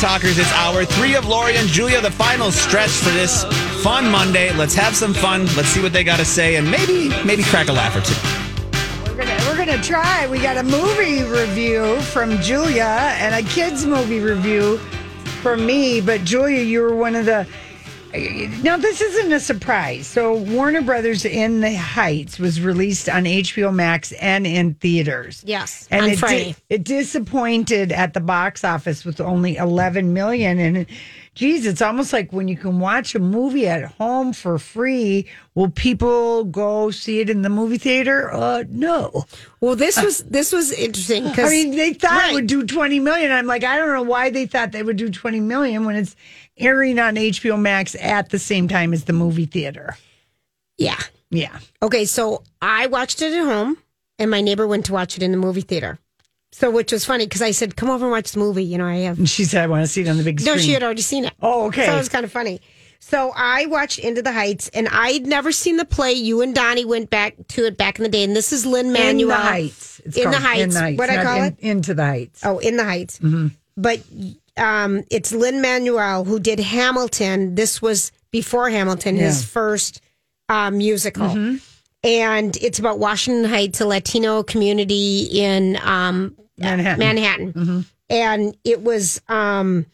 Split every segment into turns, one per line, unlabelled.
Talkers this hour. Three of Lori and Julia, the final stretch for this fun Monday. Let's have some fun. Let's see what they got to say and maybe maybe crack a laugh or two.
We're gonna we're gonna try. We got a movie review from Julia and a kids movie review from me. But Julia, you were one of the. Now this isn't a surprise. So Warner Brothers in the Heights was released on HBO Max and in theaters.
Yes,
and
on
it,
Friday.
di- it disappointed at the box office with only 11 million. And geez, it's almost like when you can watch a movie at home for free. Will people go see it in the movie theater? Uh, no.
Well, this was this was interesting because
I mean, they thought
Right.
it would do 20 million. I'm like, I don't know why they thought they would do 20 million when it's airing on HBO Max at the same time as the movie theater.
yeah.
Yeah.
Okay, so I watched it at home, and my neighbor went to watch it in the movie theater. So, which was funny because I said, "Come over and watch the movie." You know, I have
And she said, I want to see it on the big
no. She had already seen it.
Oh, okay.
So it was kind of funny. So I watched Into the Heights, and I'd never seen the play. You and Donnie went back to it back in the day, and this is Lin-Manuel.
in the Heights. It's
In the
called
Heights. What I call
in-
it?
Into the Heights.
Oh, in the Heights.
Mm-hmm.
But um, it's Lin-Manuel who did Hamilton. This was before Hamilton, his
Yeah. Mm-hmm.
first uh, musical. And it's about Washington Heights, a Latino community in um,
Manhattan.
Manhattan.
Mm-hmm.
And it was um,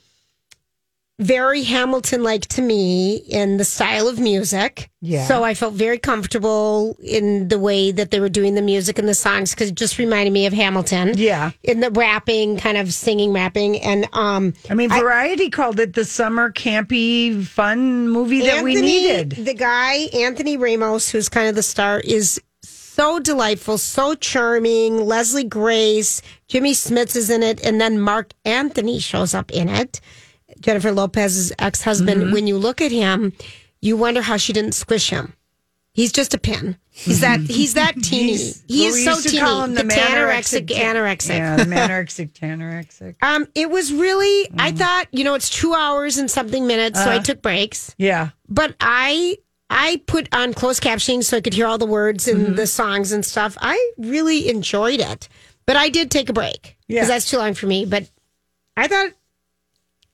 very Hamilton like to me in the style of music.
Yeah.
So I felt very comfortable in the way that they were doing the music and the songs because it just reminded me of Hamilton
Yeah.
in the rapping, kind of singing, rapping, and um,
I mean, Variety called it the summer campy fun movie that we needed.
The guy Anthony Ramos, who's kind of the star, is so delightful, so charming. Leslie Grace, Jimmy Smits is in it, and then Marc Anthony shows up in it. Jennifer Lopez's ex husband.
Mm-hmm.
When you look at him, you wonder how she didn't squish him. He's just a pin. He's that. He's that teeny.
He's-
he is so teeny. the,
the
tanorexic, anorexic.
Yeah, the manorexic, tanorexic.
Um, it was really. I
Mm.
thought you know it's two hours and something minutes,
Uh-huh.
so I took breaks.
Yeah.
But I I put on closed captioning so I could hear all the words and
Mm-hmm.
the songs and stuff. I really enjoyed it, but I did take a break because
Yeah.
that's too long for me. But I thought,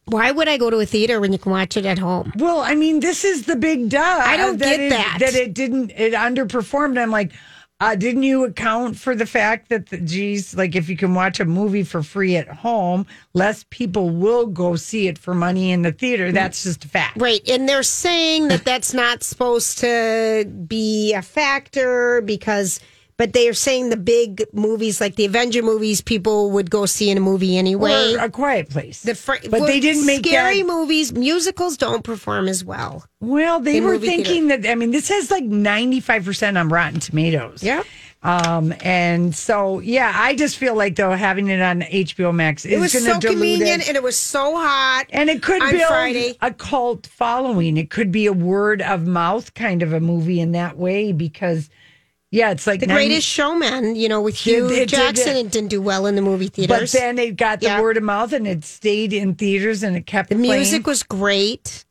why would I go to a theater when you can watch it at home?
Well, I mean, this is the big duh. I
don't get
it,
that.
That it didn't, it underperformed. I'm like, uh, didn't you account for the fact that, the, geez, like if you can watch a movie for free at home, less people will go see it for money in the theater. That's just a fact.
Right, and they're saying that that's not supposed to be a factor because. But they are saying the big movies, like the Avenger movies, people would go see in a movie anyway.
Or a quiet place.
The fr-
but they didn't make
scary
that.
movies. Musicals don't perform as well.
Well, they were thinking that. I mean, this has like 95 percent on Rotten Tomatoes.
Yeah.
Um, and so yeah, I just feel like though having it on HBO Max is
It was so convenient
it.
and it was so hot.
And it could build
Friday.
a cult following. It could be a word of mouth kind of a movie in that way because, yeah, it's like
The
90
Greatest Showman, you know, with Hugh
it did,
Jackson,
it-
it didn't do well in the movie theaters.
But then it got the
Yeah.
word of mouth and it stayed in theaters and it kept
the
playing.
music was great.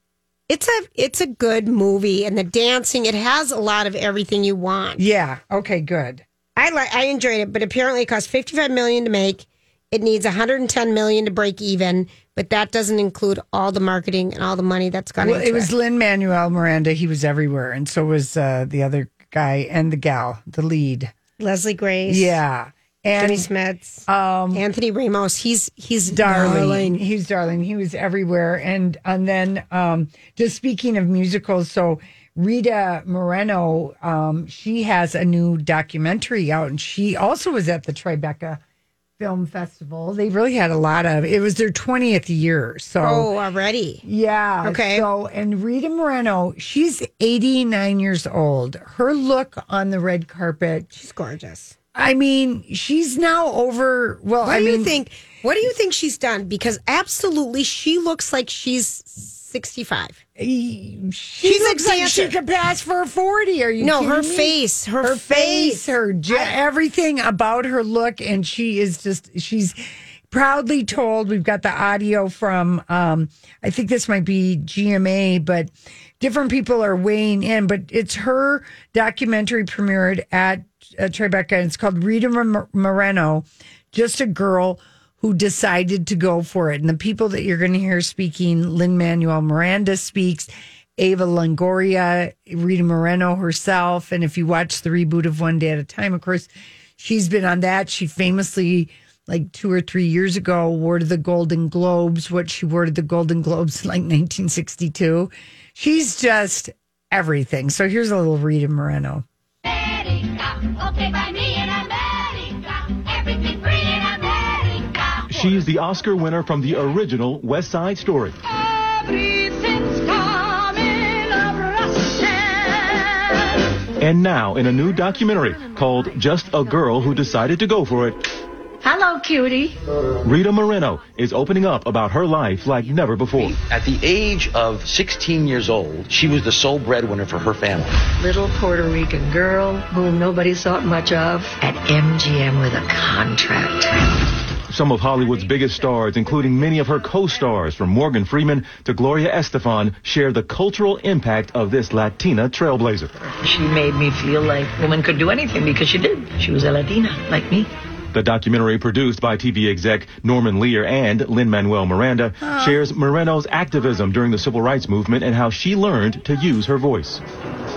It's a it's a good movie, and the dancing it has a lot of everything you want.
Yeah. Okay. Good.
I like I enjoyed it, but apparently it cost fifty five million to make. It needs one hundred and ten million to break even, but that doesn't include all the marketing and all the money that's gone
Well,
into
it was Lin-Manuel Miranda. He was everywhere, and so was uh, the other guy and the gal, the lead.
Leslie Grace,
Yeah. And
Jimmy Smits,
um,
Anthony Ramos. He's he's
darling.
darling.
He was darling. He was everywhere. And and then um, just speaking of musicals, so Rita Moreno, um, she has a new documentary out, and she also was at the Tribeca Film Festival. They really had a lot of. It was their twentieth year, so.
Oh, already.
Yeah.
Okay.
So, and Rita Moreno, she's 89 years old. Her look on the red carpet,
She's gorgeous.
I mean, she's now over. Well,
What
I
do
mean,
you think? What do you think she's done? Because absolutely, she looks like she's sixty-five.
She
She's a
looks like she could pass for 40. Are you
No,
kidding
her
me?
face, her,
her face,
face,
her everything about her look, and she is just she's proudly told. We've got the audio from um, I think this might be GMA, but different people are weighing in. But it's her documentary premiered at uh, Tribeca, and it's called Rita Moreno, just a girl who decided to go for it. And the people that you're going to hear speaking, Lin-Manuel Miranda speaks, Eva Longoria, Rita Moreno herself. And if you watch the reboot of One Day at a Time, of course, she's been on that. She famously, like two or three years ago, awarded the Golden Globes, what she awarded the Golden Globes in like 1962. She's just everything. So here's a little Rita Moreno.
She's the Oscar winner from the original West Side Story.
Everything's coming of
And now in a new documentary called Just a Girl Who Decided to Go For It,
Hello, cutie.
Rita Moreno is opening up about her life like never before.
At the age of 16 years old, she was the sole breadwinner for her family.
little Puerto Rican girl whom nobody thought much of at MGM with a contract.
Some of Hollywood's biggest stars, including many of her co-stars from Morgan Freeman to Gloria Estefan, share the cultural impact of this Latina trailblazer.
She made me feel like woman could do anything because she did. She was a Latina like me.
The documentary, produced by TV exec Norman Lear and Lin-Manuel Miranda, ah. shares Moreno's activism during the civil rights movement and how she learned to use her voice.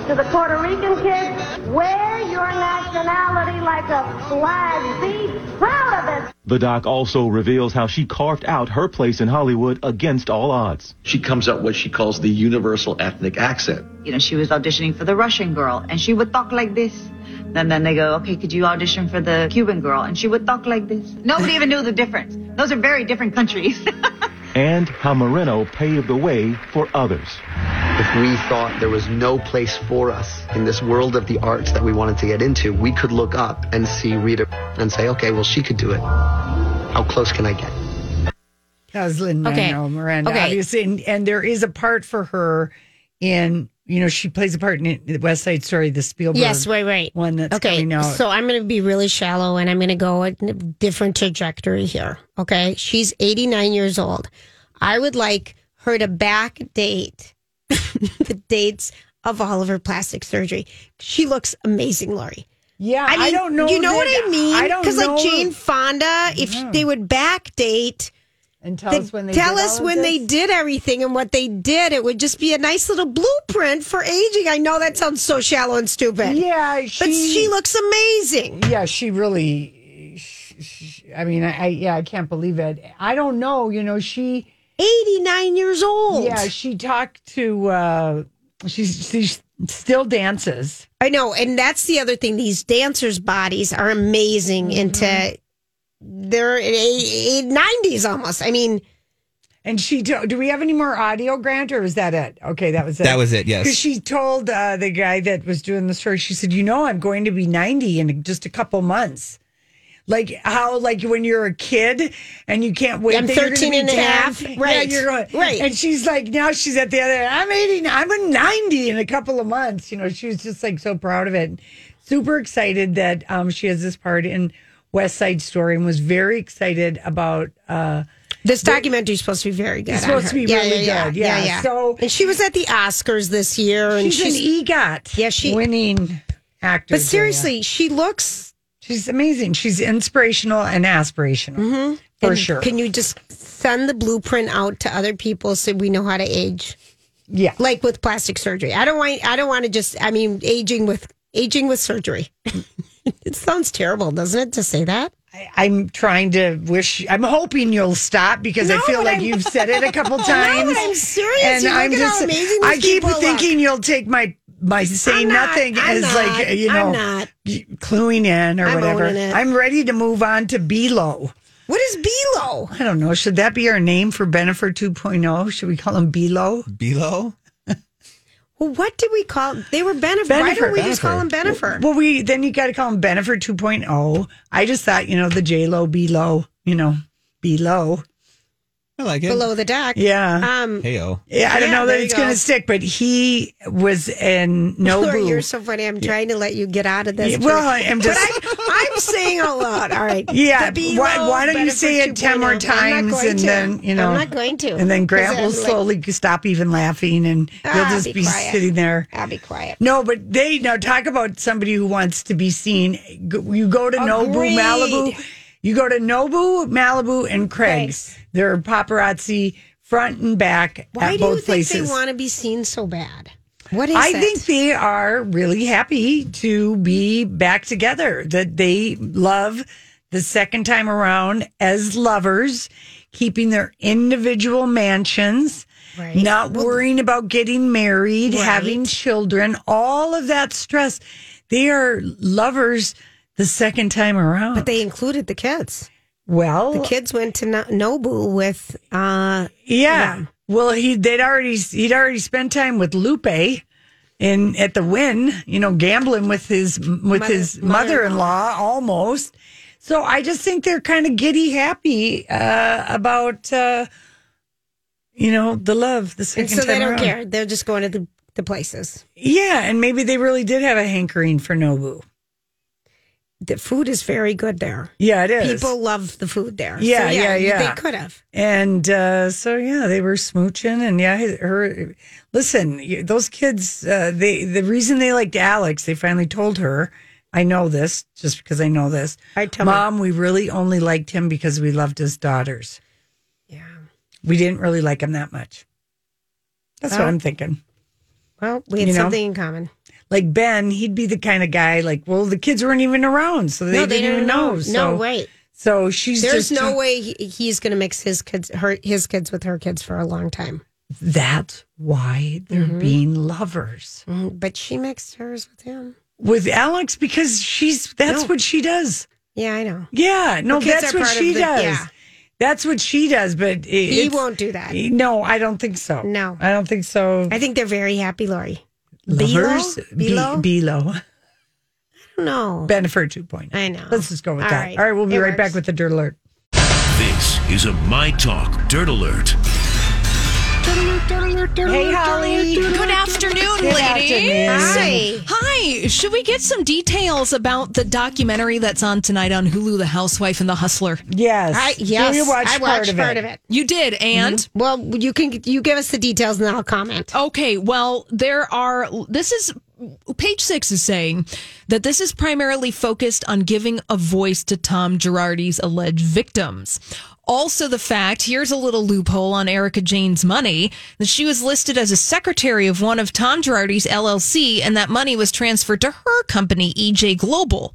To the Puerto Rican kids, wear your nationality like a flag. Be proud of it.
The doc also reveals how she carved out her place in Hollywood against all odds.
She comes up what she calls the universal ethnic accent.
you know, she was auditioning for the Russian girl and she would talk like this. And then they go, okay, could you audition for the Cuban girl? And she would talk like this. Nobody even knew the difference. Those are very different countries.
And how Moreno paved the way for others.
If we thought there was no place for us in this world of the arts that we wanted to get into, we could look up and see Rita and say, okay, well, she could do it. How close can I get?
That was Lin
Okay.
Manuel Miranda,
Okay.
obviously, and, and there is a part for her in you know she plays a part in the West Side Story, the Spielberg.
Yes, right, right.
One that's
okay.
coming out.
So I'm going to be really shallow and I'm going to go a different trajectory here. Okay. She's 89 years old. I would like her to backdate the dates of all of her plastic surgery. She looks amazing, Lori.
yeah,
I, mean,
don't know.
You know
that-
what I mean?
I don't
Because like. Jane Fonda, if they would backdate,
and tell us when they
tell
did
us when they did everything and what they did, it would just be a nice little blueprint for aging. I know that sounds so shallow and stupid.
Yeah, she,
But she looks amazing.
Yeah, she really. sh- sh- I mean, I, I yeah, I can't believe it. I don't know. You know, she
89 years old.
yeah, she talked to. uh She's she still dances.
I know. And that's the other thing. These dancers' bodies are amazing
Mm-hmm.
into their eight, 90s almost. I mean,
And she, to- do we have any more audio, Grant, or is that it? Okay, that was it.
That was it, yes.
Because she told uh, the guy that was doing the story, she said, "You know, I'm going to be 90 in just a couple months." Like how, like when you're a kid and you can't wait.
I'm
that you're gonna
13 and a
10.
half.
Yeah,
Right.
you're going,
Right.
And she's like, now she's at the other. end. I'm 80. I'm a 90 in a couple of months. You know, she was just like so proud of it, super excited that um, she has this part in West Side Story, and was very excited about. uh
this documentary is supposed to be very good.
It's supposed to
her.
be really good, yeah. yeah. So-
and she was at the Oscars this year. And
she's, an EGOT
Yeah, she-
winning actor.
But seriously, she looks
she's amazing. She's inspirational and aspirational mm-hmm. for
and
sure.
Can you just send the blueprint out to other people so we know how to age?
yeah,
Like with plastic surgery. I don't want I don't want to just I mean aging with aging with surgery. it sounds terrible, doesn't it, to say that?
I, I'm trying to wish. I'm hoping you'll stop because I feel like
I'm-
you've said it a couple times.
but I'm serious.
and I'm just. I keep thinking you'll take my my saying
not-
nothing
I'm
as
not.
like you know
I'm not.
cluing in or
I'm
whatever.
it.
I'm ready to move on to Below.
What is Below?
I don't know. Should that be our name for Bennifer 2.0? Should we call him Below?
Below?
Well, what did we call they were Bennifer. Why don't we just call them
Bennifer.
Bennifer?
Well, we then you got to call him Bennifer 2.0. I just thought, you know, the J Lo, B Lo, you know, B Lo.
I like it.
Below the deck.
Yeah.
Um
Heyo.
Yeah, I don't
Yeah,
know
there
that
you
it's going
go.
to stick, but he was in
Lori,
Nobu.
you're so funny. I'm trying to let you get out of this.
Yeah, well, I'm
but
just-
I'm, I'm saying out loud. All right.
Yeah,
The Below
why, why don't you
Bennifer
say it 10 more
2.0. I'm not
times
going
and
to.
then, you know.
I'm not going to.
And then Grant will
Because I'm like,
slowly stop even laughing and he'll
Ah,
just
be
be,
quiet.
sitting there.
I'll be quiet.
No, but they now talk about somebody who wants to be seen. Go- You go to Nobu,
Agreed.
Malibu. You go to Nobu, Malibu, and Craig's. They're paparazzi front and back
Why
at
do you think
places.
they want to be seen so bad? What is
I
it?
think they are really happy to be back together, that they love the second time around as lovers, keeping their individual mansions,
Right.
not worrying about getting married,
Right.
having children, all of that stress. They are lovers the second time around.
But they included the kids.
well,
The kids went to No- Nobu with uh
Yeah. Well, he they'd already he'd already spent time with Lupe in at the Wynn, you know, gambling with his with
Mother-
his mother-in-law almost. So I just think they're kind of giddy happy uh, about uh, you know the love the
and
second
so they
time
don't
around.
care. They're just going to the, the places.
Yeah, and maybe they really did have a hankering for Nobu.
The food is very good there.
Yeah, it is.
People love the food there. So,
Yeah, yeah, yeah.
They could have.
And uh, so yeah, they were smooching, and yeah, her. Listen, those kids. Uh, they the reason they liked Alex, they finally told her. I know this just because I know this.
I tell
Mom, we really only liked him because we loved his daughters.
Yeah.
We didn't really like him that much. That's what. I'm thinking.
Well, we had
You know?
something in common.
Like Ben, he'd be the kind of guy. Like, well, the kids weren't even around, so they
no,
didn't even
know.
know. So,
no, way.
So she's
There's
just
no way he, he's going to mix his kids, her, his kids with her kids for a long time.
That's why they're
Mm-hmm.
being lovers.
Mhm. But she mixed hers with him.
with Alex because she's that's
No.
what she does.
Yeah, I know.
Yeah, no, that's what she
the-
does.
yeah.
That's what she does, but it,
He won't do that.
No, I don't think so.
No.
I don't think so.
I think they're very happy, Lori.
Lovers,
Bilo?
Be- Bilo,
No.
Bennifer 2.0.
I know.
Let's just go with
All
that.
right.
All right, we'll be
It
right back
works.
with the dirt alert.
This is a My Talk Dirt Alert.
Hey, Holly.
Good afternoon,
Good
ladies.
afternoon.
Hi.
Hi. Should we get some details about the documentary that's on tonight on Hulu, The Housewife and the Hustler?
Yes.
I, yes,
You watched
I
part,
watched
of,
part
it.
of it.
You did, and mm-hmm.
Well, you can you give us the details and then I'll comment.
okay. Well, there are. This is page six is saying that this is primarily focused on giving a voice to Tom Girardi's alleged victims. Also, the fact here's a little loophole on Erika Jayne's money that she was listed as a secretary of one of Tom Girardi's LLC, and that money was transferred to her company, EJ Global.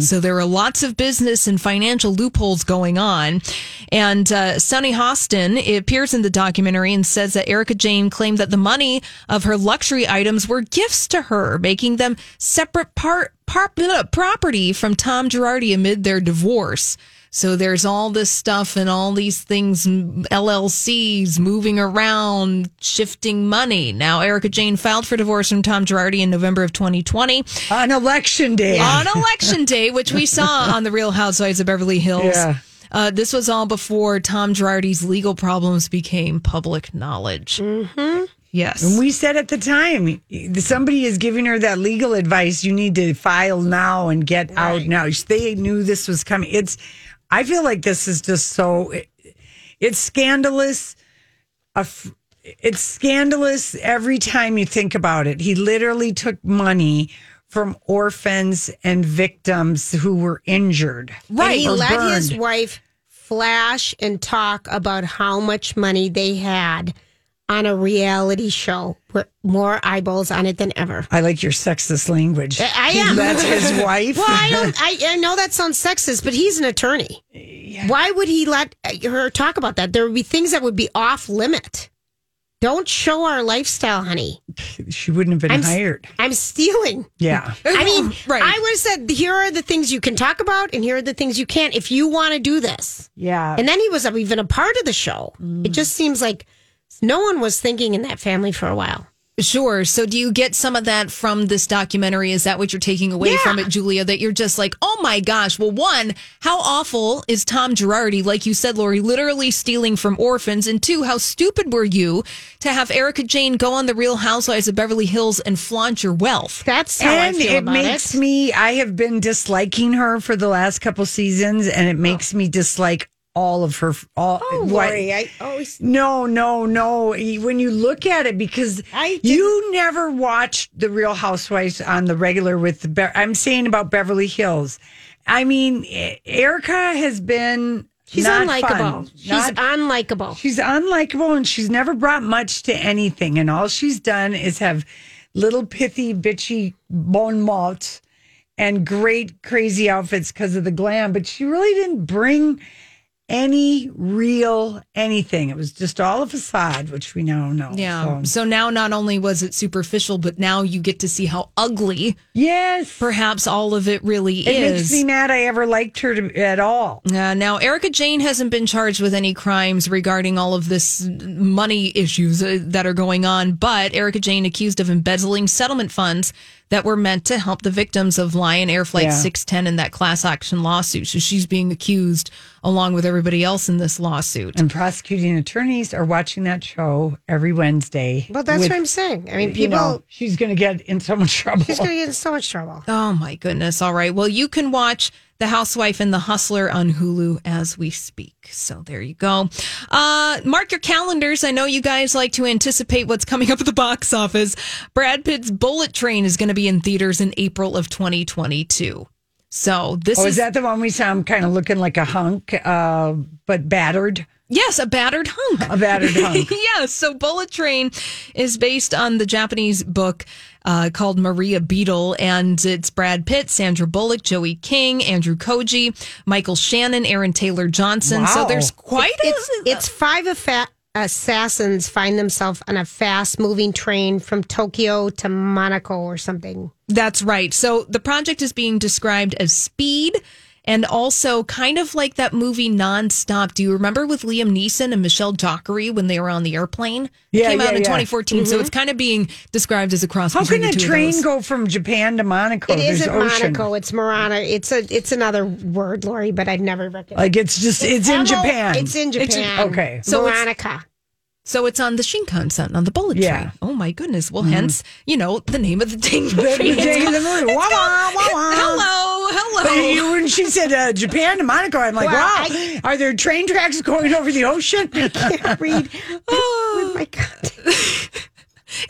So there are lots of business and financial loopholes going on. And uh, Sunny Hostin appears in the documentary and says that Erika Jayne claimed that the money of her luxury items were gifts to her, making them separate part, part property from Tom Girardi amid their divorce. So there's all this stuff and all these things, LLCs moving around, shifting money. Now, Erika Jayne filed for divorce from Tom Girardi in November of 2020
On election day.
on election day, which we saw on the Real Housewives of Beverly Hills.
Yeah.
Uh, this was all before Tom Girardi's legal problems became public knowledge. Mm-hmm. Yes.
And we said at the time, somebody is giving her that legal advice. You need to file now and get out now. They knew this was coming. It's, I feel like this is just so, it's scandalous. It's scandalous every time you think about it. He literally took money from orphans and victims who were injured.
And he let his wife flash and talk about how much money they had on a reality show with more eyeballs on it than ever.
I like your sexist language.
I I am.
That's his wife.
Well, I don't. I, I know that sounds sexist, but he's an attorney. Why would he let her talk about that? There would be things that would be off limit. Don't show our lifestyle, honey.
she wouldn't have been
I'm
hired.
I'm stealing.
Yeah.
I mean,
Right.
I would have said, here are the things you can talk about, and here are the things you can't if you want to do this.
Yeah.
And then he was even a part of the show.
Mm.
It just seems like no one was thinking in that family for a while.
Sure. So, do you get some of that from this documentary? Is that what you're taking away
Yeah.
from it, Julia? That you're just like, oh my gosh. Well, one, how awful is Tom Girardi, like you said, Lori, literally stealing from orphans? And two, how stupid were you to have Erika Jayne go on the Real Housewives of Beverly Hills and flaunt your wealth?
That's how
and
I feel
it
about
makes
it.
me i have been disliking her for the last couple seasons and it oh. makes me dislike all of her all
Oh,
what-
Lori, I always
no no no when you look at it because
I didn't-
you never watched the real housewives on the regular with the Be- i'm saying about beverly hills I mean, Erika has been.
She's unlikable.
fun.
She's
Not-
unlikable.
She's unlikable and she's never brought much to anything. And all she's done is have little pithy, bitchy bon mots and great, crazy outfits because of the glam. But she really didn't bring any real anything. It was just all a facade, which we now know.
Yeah.
So-
So now not only was it superficial, but now you get to see how ugly
yes,
perhaps all of it really
it
is.
It makes me mad I ever liked her to, at all.
Uh, now, Erika Jayne hasn't been charged with any crimes regarding all of this money issues uh, that are going on, but Erika Jayne accused of embezzling settlement funds that were meant to help the victims of Lion Air Flight
Yeah.
610 in that class action lawsuit. So she's being accused along with everybody else in this lawsuit.
And prosecuting attorneys are watching that show every Wednesday.
Well, that's
with-
what I'm saying. I mean,
you
people.
know, she's going to get in so much trouble.
she's going to get in so much trouble.
Oh my goodness. All right. Well, you can watch The Housewife and The Hustler on Hulu as we speak. So there you go. Uh, mark your calendars. I know you guys like to anticipate what's coming up at the box office. Brad Pitt's Bullet Train is going to be in theaters in April of 2022. So this
oh,
is,
is that the one we saw him kind of looking like a hunk, uh, but battered?
Yes, a battered hunk.
A battered hunk.
yes. So Bullet Train is based on the Japanese book uh, called Maria Beetle, and it's Brad Pitt, Sandra Bullock, Joey King, Andrew Koji, Michael Shannon, Aaron Taylor Johnson. So there's quite a.
It's, it's five affa- assassins find themselves on a fast moving train from Tokyo to Monaco or something.
That's right. So the project is being described as speed. And also, kind of like that movie Nonstop. Do you remember with Liam Neeson and Michelle Dockery when they were on the airplane? It
Yeah,
came out in
yeah.
2014. So mm-hmm. it's kind of being described as a cross
How
between
can
the
a
two
train go from Japan to Monaco?
It
There's
isn't
ocean.
Monaco. It's Murano. It's a. It's another word, Lori, but I'd never recognize.
Like it's just it's, in Japan.
It's in
It's in-
Japan.
okay.
So it's-
Monica.
So it's on the Shinkansen, on the bullet
Yeah.
train. Oh my goodness. Well, hence, you know, the name of the dang
The,
movie.
the day of the movie. Wah, wah, wah, wah.
Hello,
But
hello.
you, when she said uh, Japan to Monaco, I'm like,
Well,
wow.
I-
are there train tracks going over the ocean?
I can't read. Oh my god.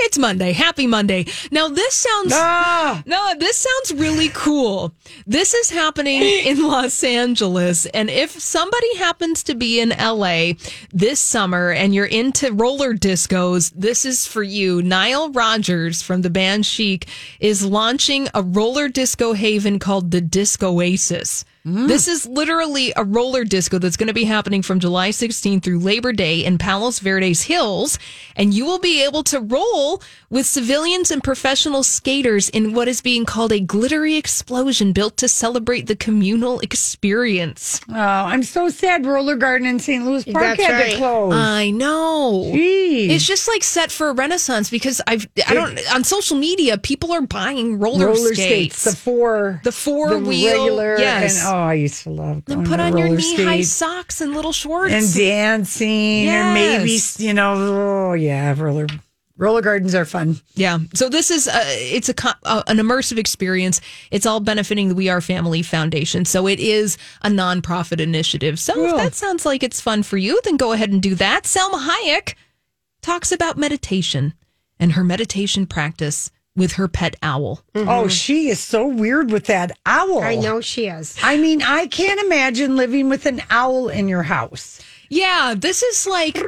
It's Monday. Happy Monday. Now this sounds
ah,
No, this sounds really cool. This is happening in Los Angeles. And if somebody happens to be in LA this summer and you're into roller discos, this is for you. Nile Rodgers from the band Chic is launching a roller disco haven called the Disco Oasis. Mm. This is literally a roller disco that's going to be happening from July 16th through Labor Day in Palos Verdes Hills. And you will be able to roll with civilians and professional skaters in what is being called a glittery explosion built to celebrate the communal experience.
oh, I'm so sad. Roller Garden in St. Louis Park
That's
had
right.
to close.
I know.
Jeez.
It's just like set for a renaissance because I've I don't on social media people are buying roller,
roller
skates.
skates, the four,
The four wheel,
regular,
yes.
and oh, I used to love.
Then
going
put
to
on your knee high socks and little shorts.
and dancing, or maybe you know, oh yeah, roller roller gardens are fun.
Yeah. So this is uh, it's a uh, an immersive experience. It's all benefiting the We Are Family Foundation. So it is a nonprofit initiative. So
Cool.
if that sounds like it's fun for you, then go ahead and do that. Salma Hayek talks about meditation and her meditation practice with her pet owl.
Oh, she is so weird with that owl.
I know she is.
I mean, I can't imagine living with an owl in your house.
Yeah, this is like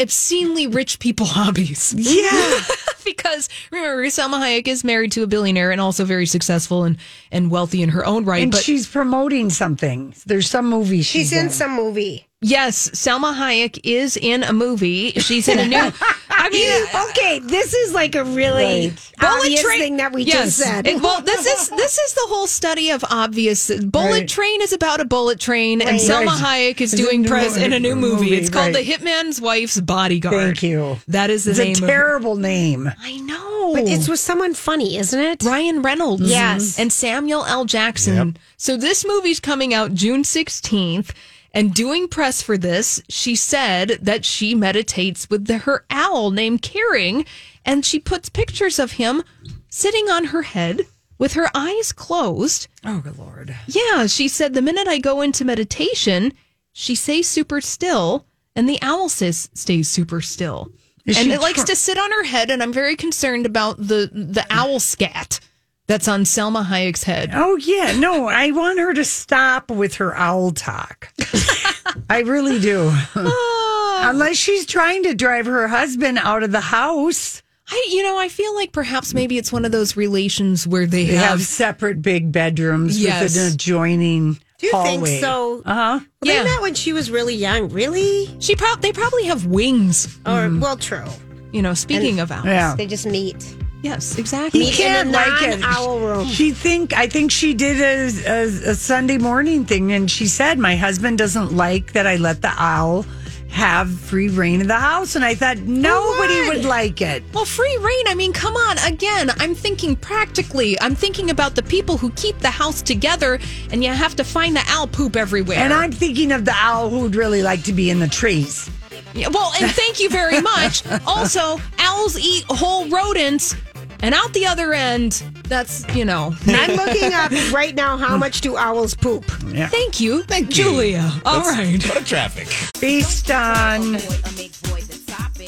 obscenely rich people hobbies.
Yeah.
because remember, Salma Hayek is married to a billionaire and also very successful and, and wealthy in her own right.
and
but
she's promoting something. There's some movie she's,
She's in some movie.
Yes, Salma Hayek is in a movie. She's in a new. I mean, uh,
okay, this is like a really
Right.
obvious
train-
thing that we
Yes.
just said.
It- well, this is this is the whole study of obvious. Bullet
Right.
Train is about a bullet train, and Salma
Right.
Hayek is
It's
doing press in a new movie.
movie,
It's called
right.
The Hitman's Wife's Bodyguard.
Thank you.
That is the
It's
name.
a
of
terrible name.
I know.
but it's with someone funny, isn't it?
Ryan Reynolds.
Yes.
And Samuel L. Jackson. So this movie's coming out June 16th. And doing press for this, she said that she meditates with the, her owl named Kering, and she puts pictures of him sitting on her head with her eyes closed.
Oh, good lord.
Yeah, she said the minute I go into meditation, she stays super still, and the owl says stays super still.
Is
and it likes to sit on her head, and I'm very concerned about the the owl scat that's on Salma Hayek's head.
Oh yeah, no, I want her to stop with her owl talk. I really do. Unless she's trying to drive her husband out of the house.
I, you know, I feel like perhaps maybe it's one of those relations where they,
They
have,
have separate big bedrooms
Yes.
with an adjoining
Do you
hallway.
think so?
Uh huh.
Well,
Yeah.
They met when she was really young. Really?
She prob they probably have wings.
Or well, true.
You know, speaking of owls.
Yeah.
They just meet.
Yes, exactly.
He can't
in a
like it.
non-owl room.
She think I think she did a, a, a Sunday morning thing, and she said my husband doesn't like that I let the owl have free reign of the house, and I thought nobody
would?
would like it.
Well, free reign. I mean, come on. Again, I'm thinking practically. I'm thinking about the people who keep the house together, and you have to find the owl poop everywhere.
And I'm thinking of the owl who'd really like to be in the trees.
Yeah, well, and thank you very much. also, owls eat whole rodents, and out the other end, that's you know.
I'm looking up right now. How much do owls poop?
Yeah.
Thank you,
Thank you.
Julia. All
Let's
right.
Go to traffic.
Based on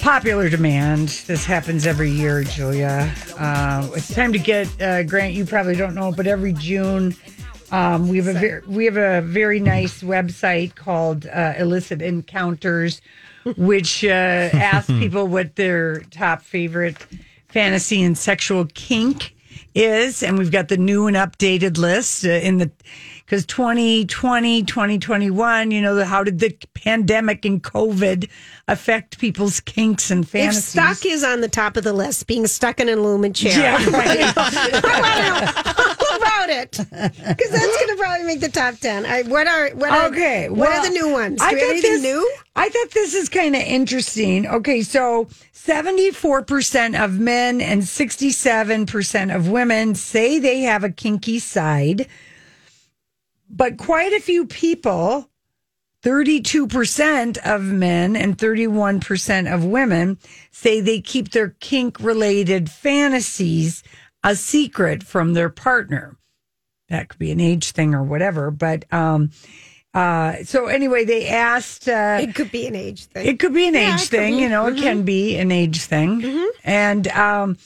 popular demand, this happens every year, Julia. Uh, it's time to get uh, Grant. You probably don't know, but every June. Um, we have a very, we have a very nice website called uh, Illicit Encounters, which uh, asks people what their top favorite fantasy and sexual kink is, and we've got the new and updated list uh, in the because 2020, 2021, you know, the, how did the pandemic and COVID affect people's kinks and fantasies?
If stuck is on the top of the list, being stuck in an aluminum chair.
Yeah, right.
I about it because that's going to probably make the top ten. I, what are what are
Okay,
What
well,
are the new ones? Do
I
we have
thought
anything
this-
new?
I thought this is kind of interesting. Okay, so 74% of men and 67% of women say they have a kinky side, but quite a few people, 32% of men and 31% of women, say they keep their kink related fantasies a secret from their partner. That could be an age thing or whatever, but um, uh, so anyway, they asked. Uh,
It could be an age thing.
it could be an
Yeah,
age thing,
be.
you know. It can be an age thing, and um,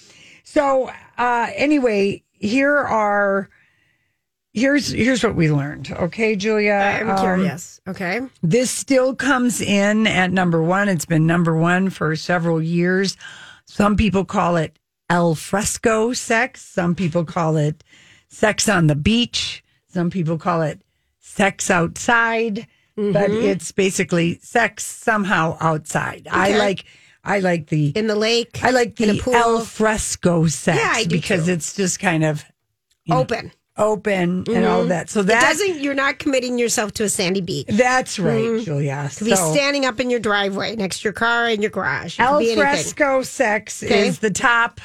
so uh, anyway, here are here's here's what we learned. Okay, Julia,
I'm
Um,
curious. Okay.
this still comes in at number one. It's been number one for several years. Some people call it al fresco sex. Some people call it sex on the beach. Some people call it sex outside. But
Mhm.
it's basically sex somehow outside. I like I like the
in the lake.
I like the al fresco sex
Yeah, I do
because
too.
it's just kind of you know,
Open.
open and all
Mhm.
that. So
It
that
doesn't. You're not committing yourself to a sandy beach.
that's right,
Mhm.
Julia.
Could be standing up in your driveway next to your car in your garage. It
Al fresco sex
Okay.
is the top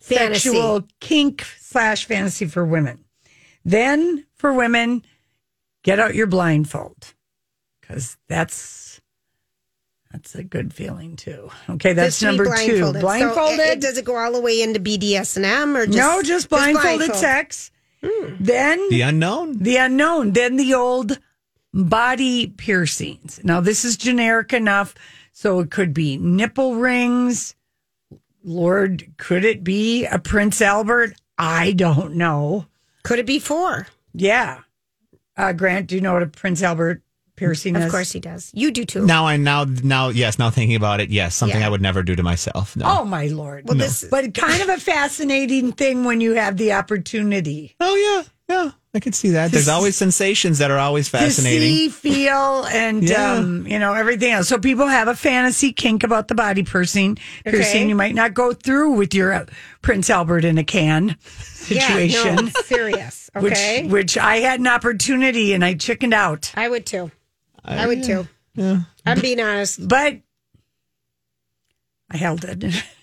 Fantasy.
sexual kink slash fantasy for women. Then for women, get out your blindfold because that's that's a good feeling too. Okay, that's
Just to be
number two.
blindfolded. So, it- it- does it go all the way into BDSM or just
no, just blindfolded
blindfold?
sex. Hmm. Then
The unknown.
the unknown. Then the old body piercings. Now, this is generic enough. So it could be nipple rings. Lord, could it be a Prince Albert? I don't know.
Could it be four?
Yeah. Uh, Grant, do you know what a Prince Albert piercing is?
Of course he does. You do too.
Now I now now yes. Now thinking about it, yes, something
Yeah.
I would never do to myself. No.
Oh, my Lord.
Well, this
But kind of a fascinating thing when you have the opportunity.
Oh yeah, yeah. I can see that. There's always sensations that are always fascinating.
To see, feel, and
Yeah.
um, you know everything else. So people have a fantasy kink about the body piercing. Piercing.
Okay.
You might not go through with your uh, Prince Albert in a can situation.
Yeah, no, serious. Okay.
Which, which I had an opportunity and I chickened out.
I would too. I, would too.
Yeah.
I'm being honest.
But I held it.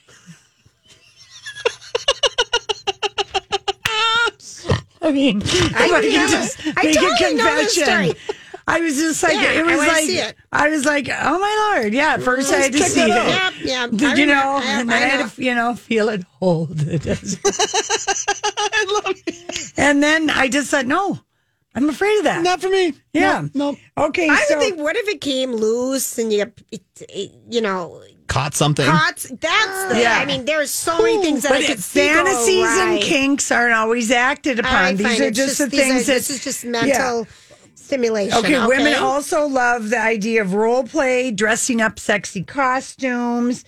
I mean, I,
I
can just
I
make
totally
a confession. I was just like,
Yeah,
it was like,
it.
I was like, oh my lord, yeah. At first, I had to
Just
see it.
it. Yep, yeah.
Did
I
you
remember-
know?
I-
and then
I
I, had to, you know, feel it, hold it. and then I just said, no, I'm afraid of that.
Not for me.
Yeah.
No.
Okay.
I
so
would think, what if it came loose and you, it, it, you know,
caught something.
Cots, that's the.
Yeah.
I mean, there's so many things that
but
I could see go
fantasies and kinks aren't always acted upon.
I
these
find
are
it's
just, the things
are-
that
This is just mental stimulation.
Okay,
Okay,
women also love the idea of role play, dressing up sexy costumes.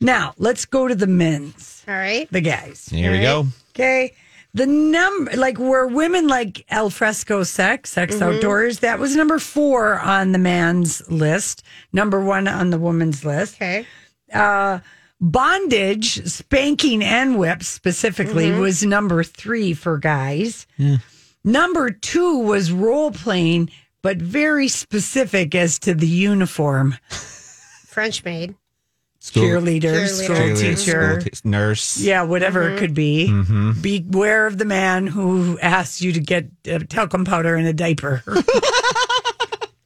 Now, let's go to the men's,
All right.
the guys.
Here we go.
Okay. The number, like where women like al fresco sex, sex
Mm-hmm.
outdoors, that was number four on the man's list, number one on the woman's list.
Okay.
Uh, bondage, spanking, and whips specifically
Mm-hmm.
was number three for guys. Number two was role playing, but very specific as to the uniform.
French maid.
School-
Cheerleader,
Cheerleader.
school
Cheerleader,
teacher.
school te- nurse.
Yeah, whatever
Mm-hmm.
it could be.
Mm-hmm.
Beware of the man who asks you to get uh, talcum powder in a diaper.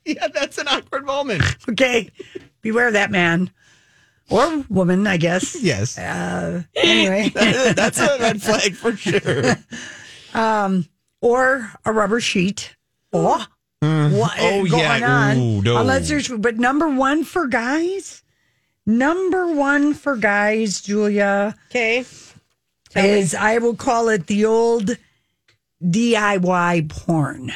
Yeah, that's an awkward moment.
okay. Beware of that man or woman, I guess.
Yes.
Uh, anyway,
that's a red flag for sure.
um, or a rubber sheet. Oh, what
Oh,
going
yeah.
on?
Ooh, no.
Unless there's, but number one for guys, number one for guys, Julia,
Okay.
is I will call it the old DIY porn.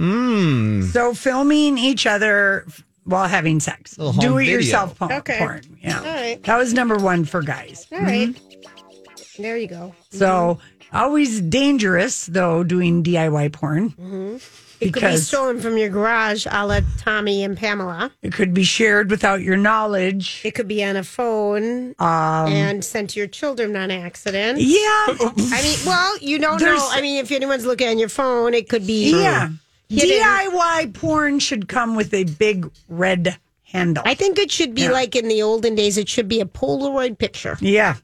Mm.
So filming each other while having sex,
Little home
do it yourself porn.
Okay.
porn. Yeah,
All right.
that was number one for guys.
All right. Hmm? There you go.
So mm-hmm. always dangerous though doing DIY porn mm-hmm.
It could be stolen from your garage, a la Tommy and Pamela.
it could be shared without your knowledge.
It could be on a phone
Um,
and sent to your children on accident.
yeah,
I mean, well, you don't
There's-
know. I mean, if anyone's looking on your phone, it could be.
yeah.
Hidden.
DIY porn should come with a big red handle.
I think it should be like in the olden days. It should be a Polaroid picture.
yeah,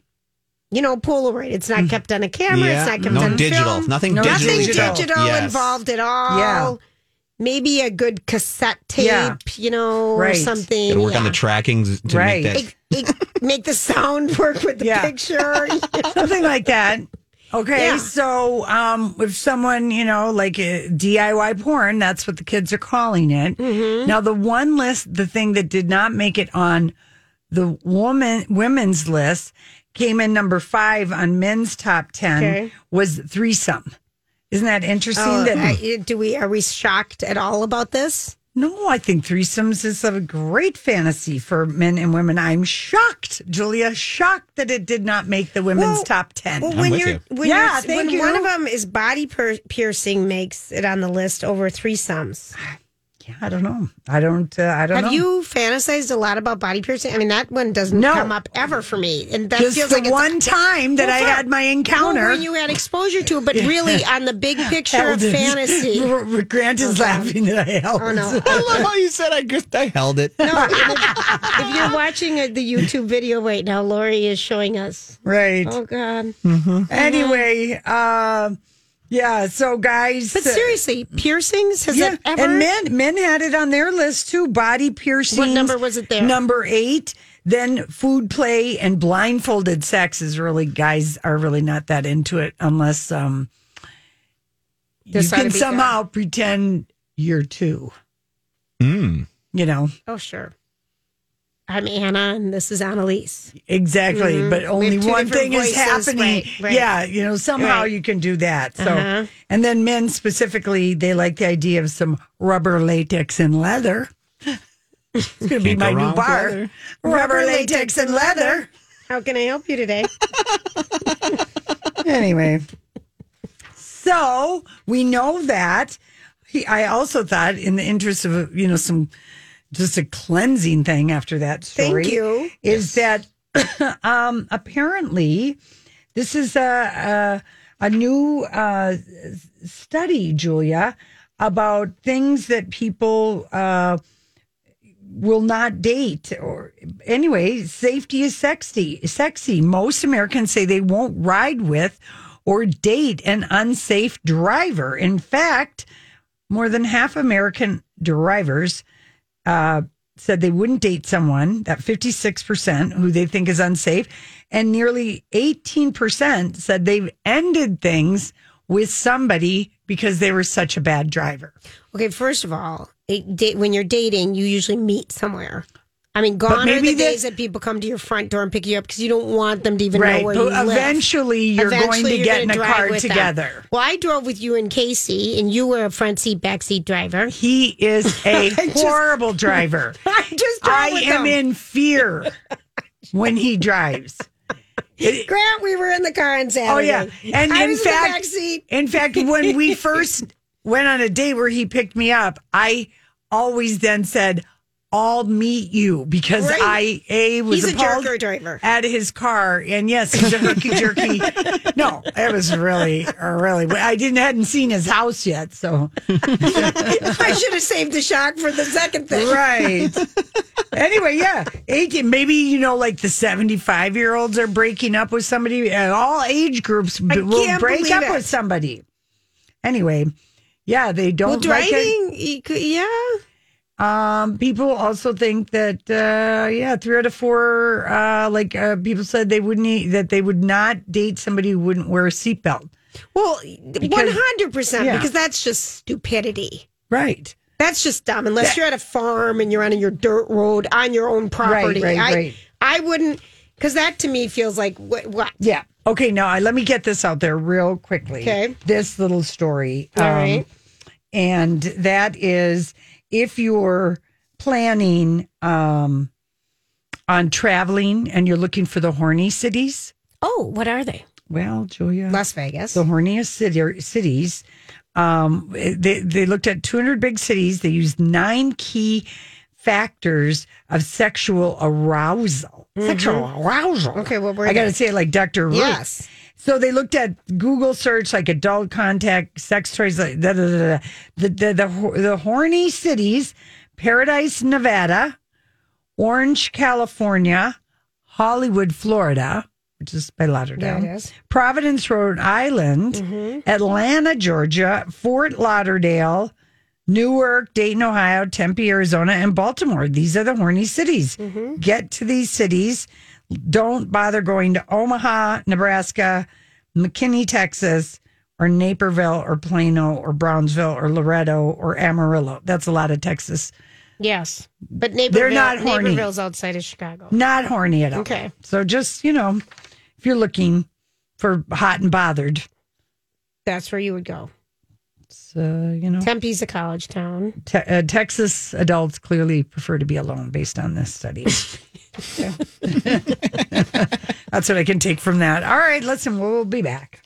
You know, Polaroid. It's not kept on a camera.
Yeah.
It's not kept
No
on
digital.
film.
Nothing
No
Nothing
digital.
digital,
Yes.
involved at all.
Yeah.
Maybe a good cassette tape,
Yeah.
you know, or something.
Gotta work on the tracking to
Right.
make that.
It- it- make the sound work with the
Yeah.
picture.
something like that. Okay,
Yeah.
so um, if someone, you know, like uh, DIY porn, that's what the kids are calling it.
Mm-hmm.
Now, the one list, the thing that did not make it on the woman women's list came in number five on men's top ten
Okay.
was threesome. Isn't that interesting?
Oh,
that
I- do we are we shocked at all about this?
no, I think threesomes is a great fantasy for men and women. I'm shocked, Julia, shocked that it did not make the women's
Well-
top ten.
Well,
I'm
when
with
you're
you.
when
Yeah,
you're,
thank
when
you.
one of them is body per- piercing makes it on the list over threesomes.
Yeah, I don't know. I don't. Uh, I don't
Have
know.
you fantasized a lot about body piercing? I mean, that one doesn't
No.
come up ever for me, and that
just
feels
the
like it's-
one time that
Well,
I
for-
had my encounter.
Well, when you had exposure to it, but really on the big picture of
held it.
fantasy.
Grant is laughing that I held.
Oh no!
I love how you said I just I held it.
No, if, if you're watching uh, the YouTube video right now, Lori is showing us.
Right.
Oh God!
Anyway, uh, yeah. So guys,
But
uh,
seriously, piercings has
yeah,
it ever?
and men men had it on their list too. Body piercing.
What number was it there?
Number eight. Then food play and blindfolded sex is really guys are really not that into it unless um
This
you can
be
somehow pretend you're two.
Mm.
You know
Oh sure. I'm Anna, and this is Annalise.
exactly,
Mhm.
but only one
different
thing is happening.
right, right.
Yeah, you know somehow
Right.
you can do that. So,
Uh-huh.
and then men specifically, they like the idea of some rubber, latex, and leather. It's going to be my new bar.
leather.
Rubber, latex, and leather.
How can I help you today?
anyway, so we know that. He, I also thought, in the interest of you know some just a cleansing thing after that story,
Thank you.
is that um, apparently this is a a, a new uh, study, Julia, about things that people. Uh, will not date or anyway safety is sexy sexy most americans say they won't ride with or date an unsafe driver in fact more than half american drivers uh, said they wouldn't date someone that 56% who they think is unsafe and nearly 18% said they've ended things with somebody because they were such a bad driver
Okay, first of all, when you're dating, you usually meet somewhere. I mean, gone are the days that people come to your front door and pick you up because you don't want them to even
Right,
know where you live.
eventually you're going to
you're
get in a car
with them.
together.
Well, I drove with you and Casey, and you were a front seat, back seat driver.
He is a
just-
horrible driver.
I just drove
I am
him.
in fear when he drives. It-
Grant, we were in the car on
oh yeah, and
I
in
in
fact,
seat.
in fact, when we first went on a date where he picked me up, I always then said, "I'll meet you" because
Right.
I a was
He's a jerker driver.
at his car, and yes, he's a hooky jerky. no, it was really, really. I didn't hadn't seen his house yet, so
I should have saved the shock for the second thing.
right. anyway, yeah, eighteen. Maybe you know, like the seventy-five year olds are breaking up with somebody. And all age groups b- will break up
it.
with somebody. Anyway, yeah, they don't like it.
driving, could- yeah.
Um, people also think that uh, yeah, three out of four, uh, like uh, people said they wouldn't eat, that they would not date somebody who wouldn't wear a seatbelt.
Well, one hundred percent, because that's just stupidity.
Right.
That's just dumb. Unless you're at a farm and you're on your dirt road on your own property.
right,
I,
right.
I wouldn't, because that to me feels like what? what?
Yeah. Okay. Now I- let me get this out there real quickly.
Okay.
This little story. Um,
All right.
And that is if you're planning um, on traveling and you're looking for the horny cities.
Oh, what are they?
Well, Julia,
Las Vegas.
the horniest city, cities. Um, they they looked at 200 big cities. They used nine key factors of sexual arousal. Sexual arousal.
Mm-hmm. Okay, what were
I got to say it like Dr. Ruth.
Yes.
So they looked at Google search like adult contact, sex toys, like da, da, da. The, the the the horny cities: Paradise, Nevada, Orange, California, Hollywood, Florida, which is by Lauderdale,
Yeah.
Providence, Rhode Island, Atlanta, Georgia, Fort Lauderdale, Newark, Dayton, Ohio, Tempe, Arizona, and Baltimore. These are the horny cities. Get to these cities. Don't bother going to Omaha, Nebraska, McKinney, Texas, or Naperville, or Plano, or Brownsville, or Laredo, or Amarillo. That's a lot of Texas.
Yes, but Naperville,
They're not horny.
Naperville's outside of Chicago.
Not horny at all.
Okay.
So just, you know, if you're looking for hot and bothered,
That's where you would go.
So, you know,
Tempe's a college town.
te- uh, Texas adults clearly prefer to be alone based on this study. That's what I can take from that. All right, listen, we'll be back.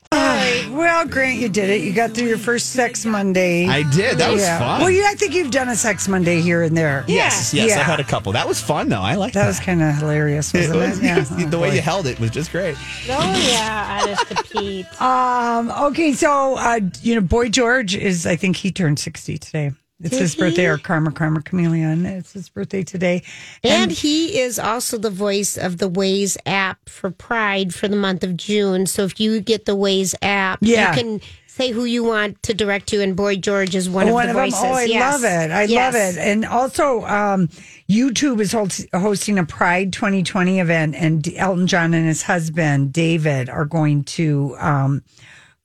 Well, Grant, you did it. You got through your first Sex Monday.
I did. That was fun.
Well, yeah, I think you've done a Sex Monday here and there.
Yes, yes,
Yeah.
I've had a couple. That was fun, though. I like
That
that.
was kind of hilarious,
It
wasn't it?
was-
Yeah.
the way you held it was just great.
Oh yeah, I just Pete.
Um. Okay. So, uh, you know, Boy George is. I think he turned sixty today. It's
Did
his birthday,
he?
or Karma Karma Chameleon. It's his birthday today.
And he is also the voice of the Waze app for Pride for the month of June. So if you get the Waze app,
Yeah.
you can say who you want to direct to, and Boy George is one, of the voices.
Oh, I
Yes.
love it. I
Yes.
love it. And also, um, YouTube is hosting a Pride 2020 event, and Elton John and his husband David are going to um,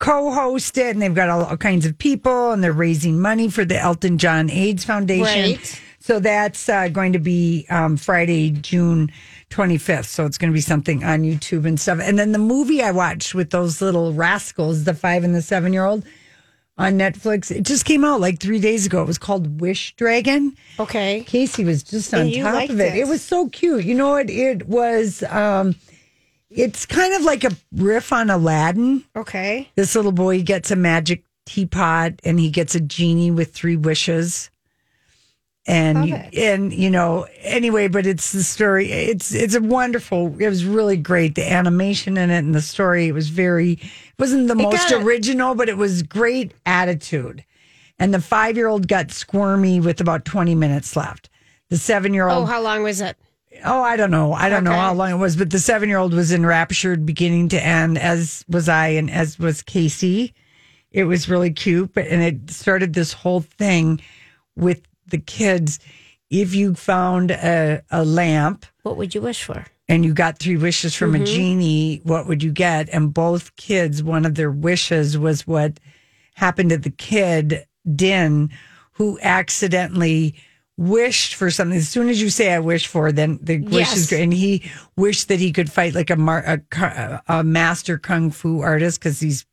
co-host it. And they've got all, all kinds of people, and they're raising money for the Elton John AIDS Foundation.
Right.
So that's uh, going to be um, Friday, June 25th. So it's going to be something on YouTube and stuff. And then the movie I watched with those little rascals, the five and the seven year old on Netflix, it just came out like three days ago. It was called Wish Dragon.
Okay.
Casey was just on top of it.
it.
it. was so cute. You know what? It was, um, it's kind of like a riff on Aladdin.
Okay.
This little boy gets a magic teapot and he gets a genie with three wishes. And you, and you know anyway, but it's the story. It's it's a wonderful. It was really great. The animation in it and the story. It was very. It wasn't the
It
most original, but it was great attitude. And the five year old got squirmy with about twenty minutes left. The seven year old.
Oh, how long was it?
Oh, I don't know. I don't know how long it was, but the seven year old was enraptured beginning to end, as was I and as was Casey. It was really cute, but and it started this whole thing with the kids. If you found a, a lamp
What would you wish for?
and you got three wishes from
Mm-hmm.
a genie, what would you get? And both kids, one of their wishes was what happened to the kid, Din, who accidentally wished for something. As soon as you say "I wish for," then the wish is great. And he wished that he could fight like a mar- a, a master kung fu artist because these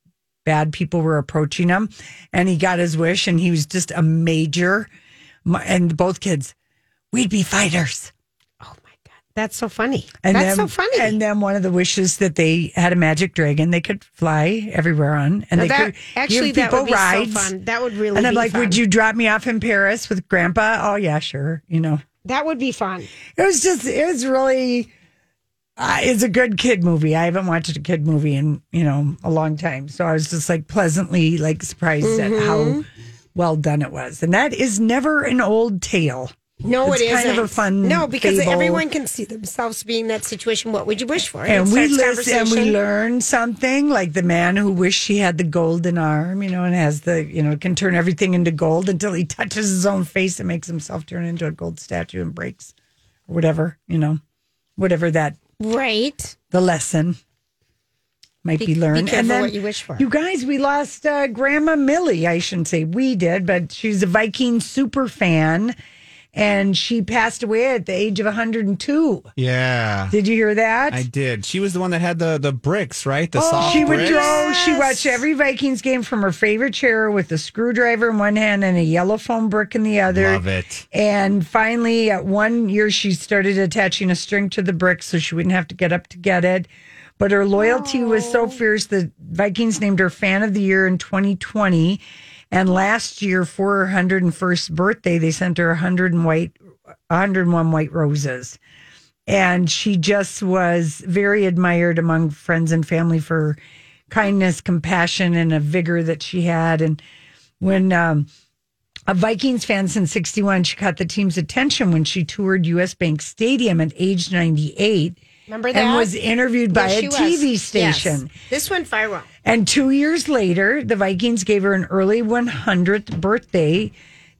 bad people were approaching him, and he got his wish, and he was just a major. And both kids, we'd be fighters.
That's so funny.
And
That's
then,
so funny.
And then one of the wishes that they had a magic dragon they could fly everywhere on, and
Now
they
that-
could
actually,
give
that would be
rides.
so fun. That would really
And I'm like,
fun.
would you drop me off in Paris with Grandpa? Oh yeah, sure. You know,
That would be fun.
it was just it was really. Uh, it's a good kid movie. I haven't watched a kid movie in you know a long time, so I was just like pleasantly like surprised at how
Mhm.
well done it was. And that is never an old tale.
No,
it's
it
kind
isn't.
of a fun
No, because
fable.
everyone can see themselves being that situation. What would you wish for?
and
it
we listen and we learn something like the man who wished he had the golden arm you know and has the you know can turn everything into gold until he touches his own face and makes himself turn into a gold statue and breaks or whatever you know whatever that
right
the lesson might be,
Be- be
learned
careful
and then
what you wish for.
you guys we lost uh, grandma millie i shouldn't say we did but she's a viking super fan and she passed away at the age of 102
Yeah.
did you hear that
I did. She was the one that had the the bricks, right? The
Oh,
soft
she would
bricks.
go. She watched every Vikings game from her favorite chair with a screwdriver in one hand and a yellow foam brick in the other.
Love it.
And finally, at one year, she started attaching a string to the brick so she wouldn't have to get up to get it. But her loyalty was so fierce, the Vikings named her Fan of the Year in 2020. And last year, for her 101st birthday, they sent her 100 and white, 101 white roses and she just was very admired among friends and family for kindness, compassion, and a vigor that she had. And when um, a Vikings fan since '61, she caught the team's attention when she toured U.S. Bank Stadium at age 98.
Remember that?
And was interviewed by
Yeah,
a
she was.
TV
Yes.
station.
This went viral.
And two years later, the Vikings gave her an early 100th birthday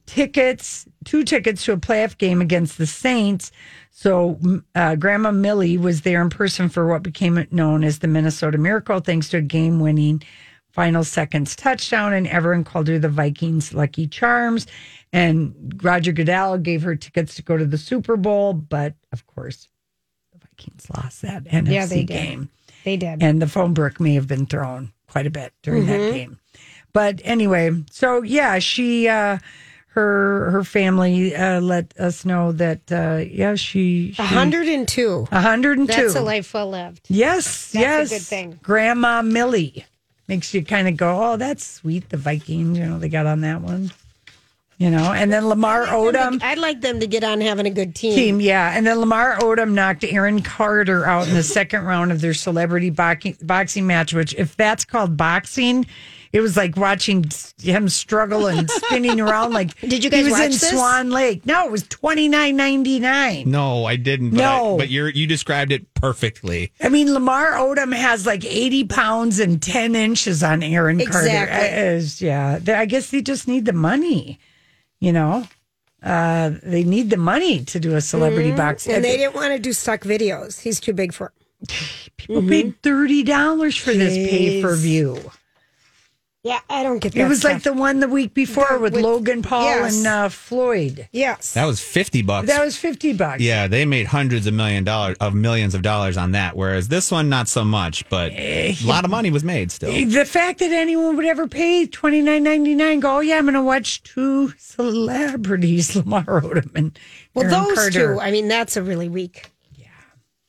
tickets, two tickets to a playoff game against the Saints. So uh, Grandma Millie was there in person for what became known as the Minnesota Miracle, thanks to a game-winning final seconds touchdown. And everyone called her the Vikings Lucky Charms. And Roger Goodell gave her tickets to go to the Super Bowl, but of course, the Vikings lost that NFC
Yeah, they did. They did.
and the phone brick may have been thrown quite a bit during that
Mhm.
game. But anyway, so yeah, she uh her her family uh let us know that uh yeah, she, she
102.
102.
That's a life well lived.
Yes,
That's a
yes.
good thing.
Grandma Millie makes you kind of go, "Oh, that's sweet." The Vikings, you know, they got on that one. You know, and then Lamar Odom
I'd like them to get on having a good team.
team, yeah. And then Lamar Odom knocked Aaron Carter out in the second round of their celebrity boxing, boxing match, which, if that's called boxing, it was like watching him struggle and spinning around like
Did you guys?
he was
watch
in
this?
Swan Lake. No, it was twenty nine ninety nine.
No, I didn't. But
No.
I, but you you described it perfectly.
I mean, Lamar Odom has like 80 pounds and 10 inches on Aaron Carter.
Exactly.
It is- yeah. I guess they just need the money, you know? Uh, they need the money to do a celebrity boxing.
Mm-hmm. And they didn't want to do stuck videos. He's too big for it.
People paid $30 for this pay per
Jeez.
view.
Yeah, I don't get that.
It was like the one the week before
The-
with,
with-
Logan Paul
yes.
and uh, Floyd.
Yes.
That was fifty bucks.
That was 50 bucks.
yeah, they made hundreds of million dollars of millions of dollars on that, whereas this one not so much. But a lot of money was made still.
The fact that anyone would ever pay twenty nine ninety nine, go, oh yeah, I'm going to watch two celebrities, Lamar Odom and
well,
Aaron
those
Carter.
two, I mean, that's a really weak.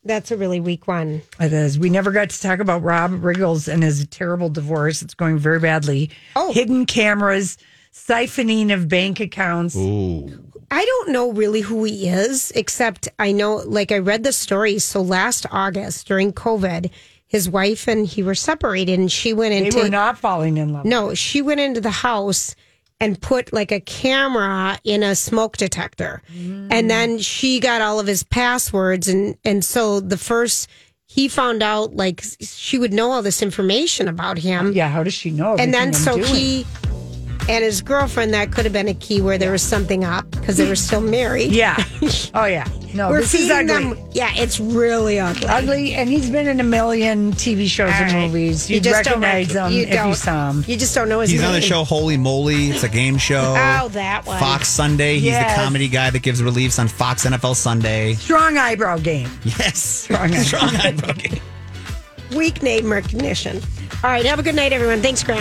That's a really weak one.
It is. We never got to talk about Rob Riggles and his terrible divorce. It's going very badly.
Oh.
Hidden cameras, siphoning of bank accounts.
Ooh.
I don't know really who he is, except I know, like, I read the story. So last August during COVID, his wife and he were separated, and she went into.
They were not falling in love.
no, she went into the house and put like a camera in a smoke detector, and then she got all of his passwords, and and so the first he found out like she would know all this information about him,
Yeah, how does she know?
and then so he And his girlfriend, that could have been a key where there was something up because they were still married.
Yeah. Oh yeah. No,
We're
this is
feeding
ugly.
them. Yeah, it's really ugly.
Ugly, and he's been in a million TV shows
All
and
right.
movies.
You
You'd
just don't
recognize
rec-
him
you
if you
don't.
saw him.
You just don't know his
He's
name.
on the show Holey Moley. It's a game show.
Oh, that one.
Fox Sunday. He's
Yes.
the comedy guy that gives reliefs on Fox NFL Sunday.
Strong eyebrow game.
Yes.
Strong eyebrow.
Strong eyebrow game.
Weak name recognition. All right, have a good night, everyone. Thanks, Grant.